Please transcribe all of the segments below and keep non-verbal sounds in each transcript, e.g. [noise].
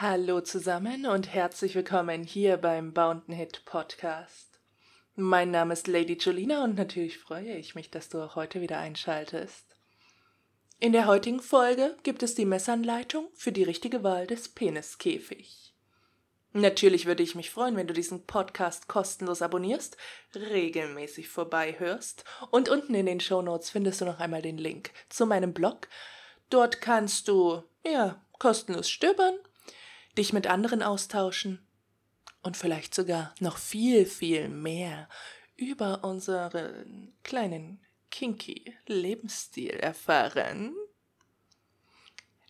Hallo zusammen und herzlich willkommen hier beim Bountain Hit Podcast. Mein Name ist Lady Julina und natürlich freue ich mich, dass du auch heute wieder einschaltest. In der heutigen Folge gibt es die Messanleitung für die richtige Wahl des Peniskäfig. Natürlich würde ich mich freuen, wenn du diesen Podcast kostenlos abonnierst, regelmäßig vorbeihörst und unten in den Show Notes findest du noch einmal den Link zu meinem Blog. Dort kannst du, ja, kostenlos stöbern dich mit anderen austauschen und vielleicht sogar noch viel, viel mehr über unseren kleinen kinky Lebensstil erfahren.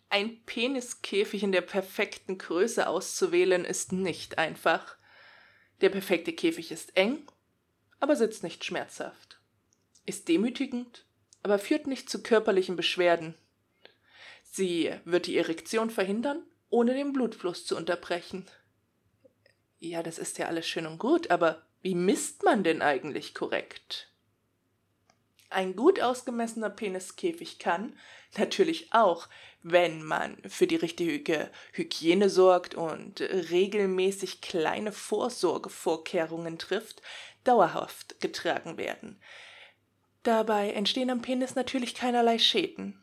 Ein Peniskäfig in der perfekten Größe auszuwählen ist nicht einfach. Der perfekte Käfig ist eng, aber sitzt nicht schmerzhaft. Ist demütigend, aber führt nicht zu körperlichen Beschwerden. Sie wird die Erektion verhindern ohne den Blutfluss zu unterbrechen. Ja, das ist ja alles schön und gut, aber wie misst man denn eigentlich korrekt? Ein gut ausgemessener Peniskäfig kann [laughs] natürlich auch, wenn man für die richtige Hygiene sorgt und regelmäßig kleine Vorsorgevorkehrungen trifft, dauerhaft getragen werden. Dabei entstehen am Penis natürlich keinerlei Schäden.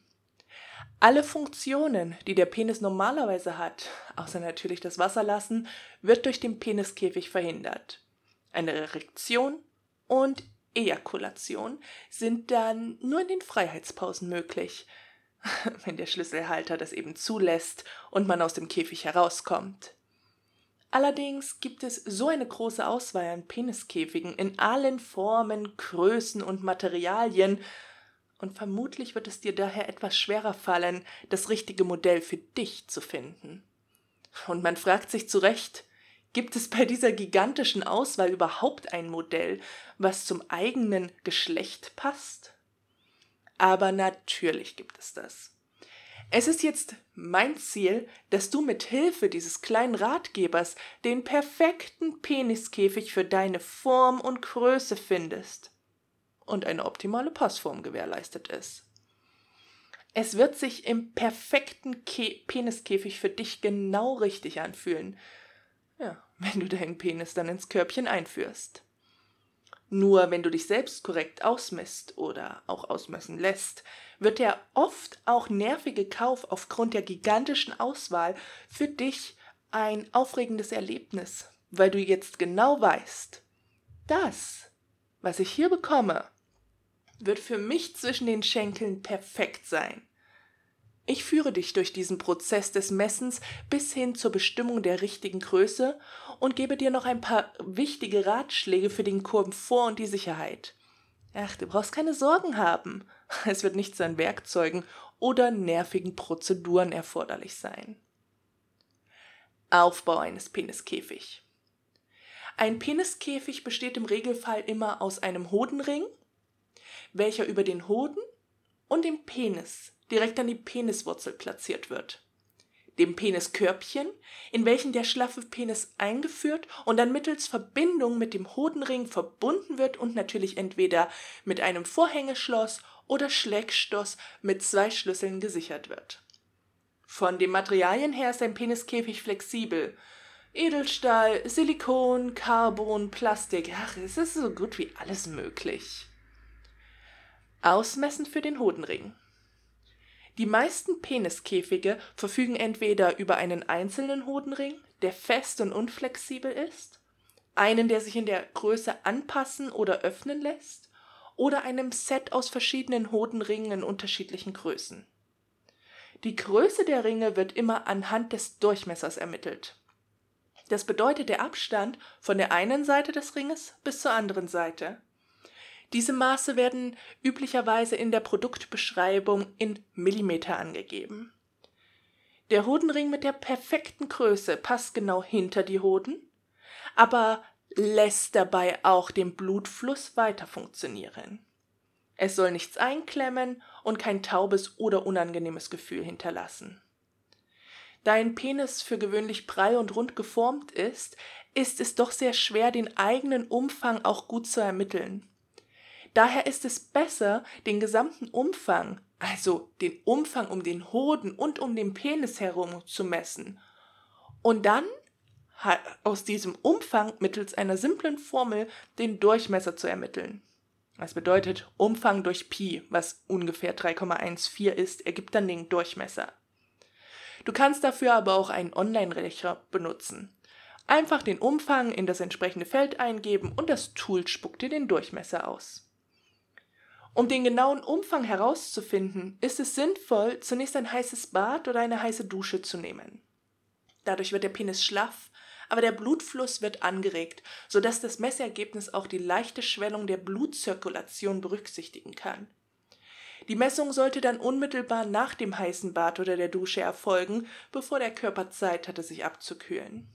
Alle Funktionen, die der Penis normalerweise hat, außer natürlich das Wasserlassen, wird durch den Peniskäfig verhindert. Eine Erektion und Ejakulation sind dann nur in den Freiheitspausen möglich, [laughs] wenn der Schlüsselhalter das eben zulässt und man aus dem Käfig herauskommt. Allerdings gibt es so eine große Auswahl an Peniskäfigen in allen Formen, Größen und Materialien, und vermutlich wird es dir daher etwas schwerer fallen, das richtige Modell für dich zu finden. Und man fragt sich zu Recht, gibt es bei dieser gigantischen Auswahl überhaupt ein Modell, was zum eigenen Geschlecht passt? Aber natürlich gibt es das. Es ist jetzt mein Ziel, dass du mit Hilfe dieses kleinen Ratgebers den perfekten Peniskäfig für deine Form und Größe findest und eine optimale Passform gewährleistet ist. Es wird sich im perfekten Ke Peniskäfig für dich genau richtig anfühlen. Ja, wenn du deinen Penis dann ins Körbchen einführst. Nur wenn du dich selbst korrekt ausmisst oder auch ausmessen lässt, wird der oft auch nervige Kauf aufgrund der gigantischen Auswahl für dich ein aufregendes Erlebnis, weil du jetzt genau weißt, das, was ich hier bekomme, wird für mich zwischen den Schenkeln perfekt sein. Ich führe dich durch diesen Prozess des Messens bis hin zur Bestimmung der richtigen Größe und gebe dir noch ein paar wichtige Ratschläge für den Komfort und die Sicherheit. Ach, du brauchst keine Sorgen haben. [laughs] Es wird nichts an Werkzeugen oder nervigen Prozeduren erforderlich sein. Aufbau eines Peniskäfig. Ein Peniskäfig besteht im Regelfall immer aus einem Hodenring, welcher über den Hoden und dem Penis direkt an die Peniswurzel platziert wird. Dem Peniskörbchen, in welchen der schlaffe Penis eingeführt und dann mittels Verbindung mit dem Hodenring verbunden wird und natürlich entweder mit einem Vorhängeschloss oder Schlägstoß mit zwei Schlüsseln gesichert wird. Von den Materialien her ist ein Peniskäfig flexibel. Edelstahl, Silikon, Carbon, Plastik, ach, es ist so gut wie alles möglich. Ausmessen für den Hodenring. Die meisten Peniskäfige verfügen entweder über einen einzelnen Hodenring, der fest und unflexibel ist, einen, der sich in der Größe anpassen oder öffnen lässt, oder einem Set aus verschiedenen Hodenringen in unterschiedlichen Größen. Die Größe der Ringe wird immer anhand des Durchmessers ermittelt. Das bedeutet der Abstand von der einen Seite des Ringes bis zur anderen Seite. Diese Maße werden üblicherweise in der Produktbeschreibung in Millimeter angegeben. Der Hodenring mit der perfekten Größe passt genau hinter die Hoden, aber lässt dabei auch den Blutfluss weiter funktionieren. Es soll nichts einklemmen und kein taubes oder unangenehmes Gefühl hinterlassen. Da ein Penis für gewöhnlich prall und rund geformt ist, ist es doch sehr schwer, den eigenen Umfang auch gut zu ermitteln. Daher ist es besser, den gesamten Umfang, also den Umfang um den Hoden und um den Penis herum zu messen und dann aus diesem Umfang mittels einer simplen Formel den Durchmesser zu ermitteln. Das bedeutet Umfang durch Pi, was ungefähr 3,14 ist, ergibt dann den Durchmesser. Du kannst dafür aber auch einen Online-Rechner benutzen. Einfach den Umfang in das entsprechende Feld eingeben und das Tool spuckt dir den Durchmesser aus. Um den genauen Umfang herauszufinden, ist es sinnvoll, zunächst ein heißes Bad oder eine heiße Dusche zu nehmen. Dadurch wird der Penis schlaff, aber der Blutfluss wird angeregt, sodass das Messergebnis auch die leichte Schwellung der Blutzirkulation berücksichtigen kann. Die Messung sollte dann unmittelbar nach dem heißen Bad oder der Dusche erfolgen, bevor der Körper Zeit hatte, sich abzukühlen.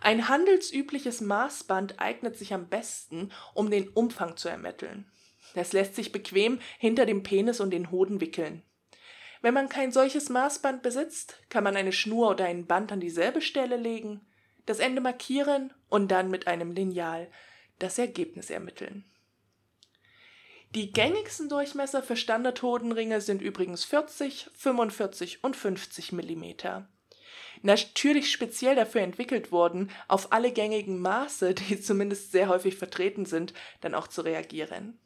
Ein handelsübliches Maßband eignet sich am besten, um den Umfang zu ermitteln. Das lässt sich bequem hinter dem Penis und den Hoden wickeln. Wenn man kein solches Maßband besitzt, kann man eine Schnur oder ein Band an dieselbe Stelle legen, das Ende markieren und dann mit einem Lineal das Ergebnis ermitteln. Die gängigsten Durchmesser für Standardhodenringe sind übrigens 40, 45 und 50 mm. Natürlich speziell dafür entwickelt worden, auf alle gängigen Maße, die zumindest sehr häufig vertreten sind, dann auch zu reagieren.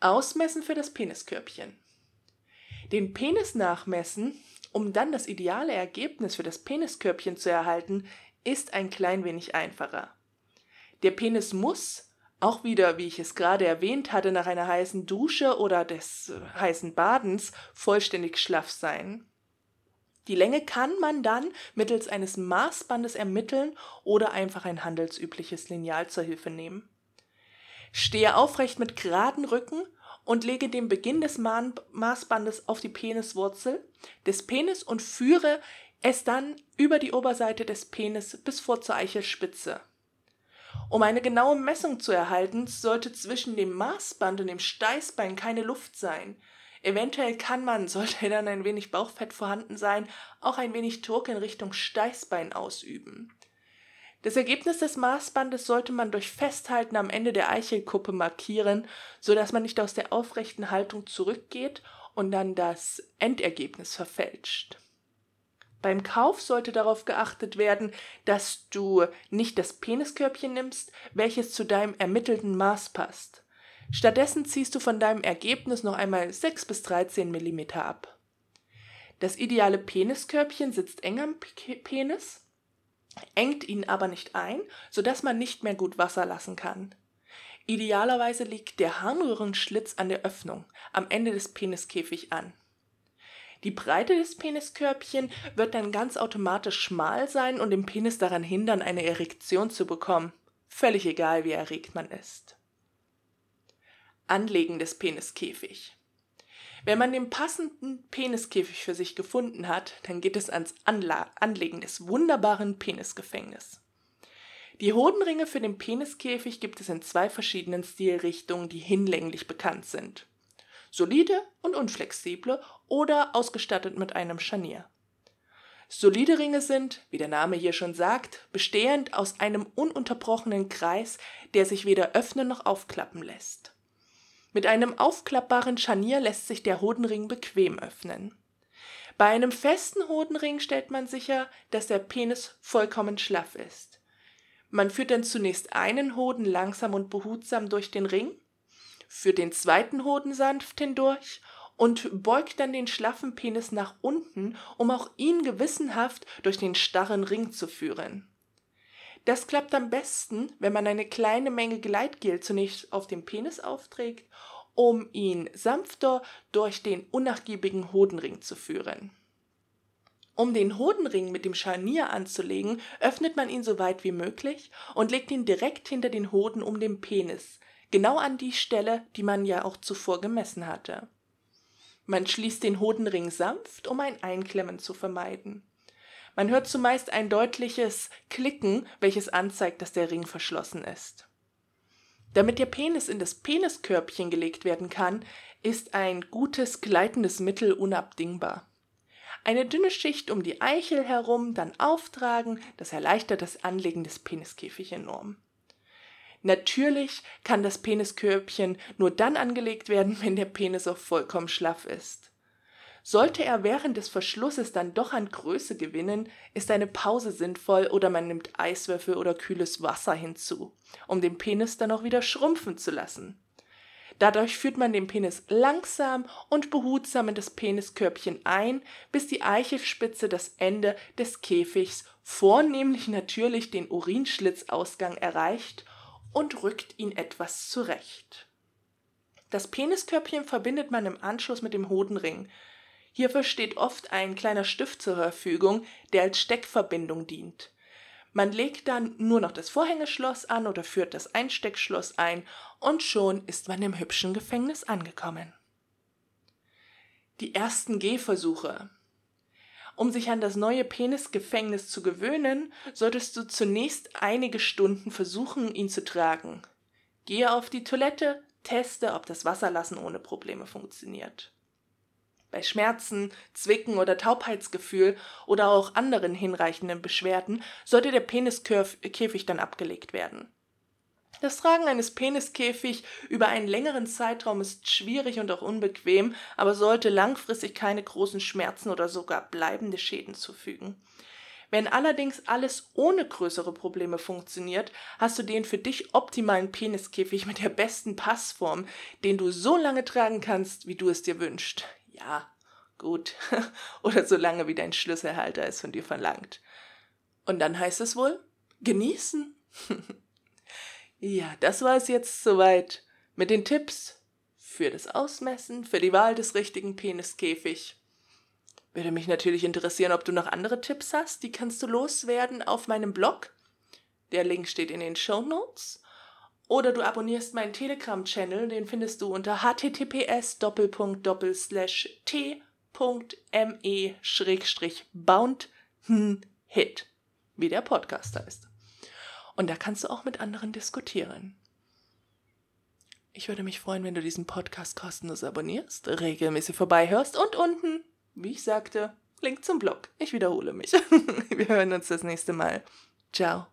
Ausmessen für das Peniskörbchen. Den Penis nachmessen, um dann das ideale Ergebnis für das Peniskörbchen zu erhalten, ist ein klein wenig einfacher. Der Penis muss, auch wieder, wie ich es gerade erwähnt hatte, nach einer heißen Dusche oder des äh, heißen Badens vollständig schlaff sein. Die Länge kann man dann mittels eines Maßbandes ermitteln oder einfach ein handelsübliches Lineal zur Hilfe nehmen. Stehe aufrecht mit geraden Rücken und lege den Beginn des Maßbandes auf die Peniswurzel des Penis und führe es dann über die Oberseite des Penis bis vor zur Eichelspitze. Um eine genaue Messung zu erhalten, sollte zwischen dem Maßband und dem Steißbein keine Luft sein. Eventuell kann man, [laughs] sollte dann ein wenig Bauchfett vorhanden sein, auch ein wenig Druck in Richtung Steißbein ausüben. Das Ergebnis des Maßbandes sollte man durch Festhalten am Ende der Eichelkuppe markieren, so dass man nicht aus der aufrechten Haltung zurückgeht und dann das Endergebnis verfälscht. Beim Kauf sollte darauf geachtet werden, dass du nicht das Peniskörbchen nimmst, welches zu deinem ermittelten Maß passt. Stattdessen ziehst du von deinem Ergebnis noch einmal 6 bis 13 mm ab. Das ideale Peniskörbchen sitzt eng am Penis engt ihn aber nicht ein, so dass man nicht mehr gut Wasser lassen kann. Idealerweise liegt der Harnröhrenschlitz an der Öffnung, am Ende des Peniskäfig an. Die Breite des Peniskörbchen wird dann ganz automatisch schmal sein und den Penis daran hindern, eine Erektion zu bekommen. Völlig egal, wie erregt man ist. Anlegen des Peniskäfig. Wenn man den passenden Peniskäfig für sich gefunden hat, dann geht es ans Anla Anlegen des wunderbaren Penisgefängnisses. Die Hodenringe für den Peniskäfig gibt es in zwei verschiedenen Stilrichtungen, die hinlänglich bekannt sind. Solide und unflexible oder ausgestattet mit einem Scharnier. Solide Ringe sind, wie der Name hier schon sagt, bestehend aus einem ununterbrochenen Kreis, der sich weder öffnen noch aufklappen lässt. Mit einem aufklappbaren Scharnier lässt sich der Hodenring bequem öffnen. Bei einem festen Hodenring stellt man sicher, dass der Penis vollkommen schlaff ist. Man führt dann zunächst einen Hoden langsam und behutsam durch den Ring, führt den zweiten Hoden sanft hindurch und beugt dann den schlaffen Penis nach unten, um auch ihn gewissenhaft durch den starren Ring zu führen. Das klappt am besten, wenn man eine kleine Menge Gleitgel zunächst auf den Penis aufträgt, um ihn sanfter durch den unnachgiebigen Hodenring zu führen. Um den Hodenring mit dem Scharnier anzulegen, öffnet man ihn so weit wie möglich und legt ihn direkt hinter den Hoden um den Penis, genau an die Stelle, die man ja auch zuvor gemessen hatte. Man schließt den Hodenring sanft, um ein Einklemmen zu vermeiden. Man hört zumeist ein deutliches Klicken, welches anzeigt, dass der Ring verschlossen ist. Damit der Penis in das Peniskörbchen gelegt werden kann, ist ein gutes gleitendes Mittel unabdingbar. Eine dünne Schicht um die Eichel herum, dann auftragen, das erleichtert das Anlegen des Peniskäfig enorm. Natürlich kann das Peniskörbchen nur dann angelegt werden, wenn der Penis auch vollkommen schlaff ist. Sollte er während des Verschlusses dann doch an Größe gewinnen, ist eine Pause sinnvoll oder man nimmt Eiswürfel oder kühles Wasser hinzu, um den Penis dann auch wieder schrumpfen zu lassen. Dadurch führt man den Penis langsam und behutsam in das Peniskörbchen ein, bis die Eichelspitze das Ende des Käfigs, vornehmlich natürlich den Urinschlitzausgang, erreicht und rückt ihn etwas zurecht. Das Peniskörbchen verbindet man im Anschluss mit dem Hodenring. Hierfür steht oft ein kleiner Stift zur Verfügung, der als Steckverbindung dient. Man legt dann nur noch das Vorhängeschloss an oder führt das Einsteckschloss ein und schon ist man im hübschen Gefängnis angekommen. Die ersten Gehversuche. Um sich an das neue Penisgefängnis zu gewöhnen, solltest du zunächst einige Stunden versuchen, ihn zu tragen. Gehe auf die Toilette, teste, ob das Wasserlassen ohne Probleme funktioniert. Bei Schmerzen, Zwicken oder Taubheitsgefühl oder auch anderen hinreichenden Beschwerden sollte der Peniskäfig dann abgelegt werden. Das Tragen eines Peniskäfig über einen längeren Zeitraum ist schwierig und auch unbequem, aber sollte langfristig keine großen Schmerzen oder sogar bleibende Schäden zufügen. Wenn allerdings alles ohne größere Probleme funktioniert, hast du den für dich optimalen Peniskäfig mit der besten Passform, den du so lange tragen kannst, wie du es dir wünschst ja, gut. [laughs] Oder so lange wie dein Schlüsselhalter es von dir verlangt. Und dann heißt es wohl, genießen. [laughs] ja, das war es jetzt soweit mit den Tipps für das Ausmessen, für die Wahl des richtigen Peniskäfig. Würde mich natürlich interessieren, ob du noch andere Tipps hast. Die kannst du loswerden auf meinem Blog. Der Link steht in den Show Notes. Oder du abonnierst meinen Telegram-Channel, den findest du unter https t.me-bound hit, wie der Podcast heißt. Und da kannst du auch mit anderen diskutieren. Ich würde mich freuen, wenn du diesen Podcast kostenlos abonnierst, regelmäßig vorbeihörst und unten, wie ich sagte, Link zum Blog. Ich wiederhole mich. [laughs] Wir hören uns das nächste Mal. Ciao.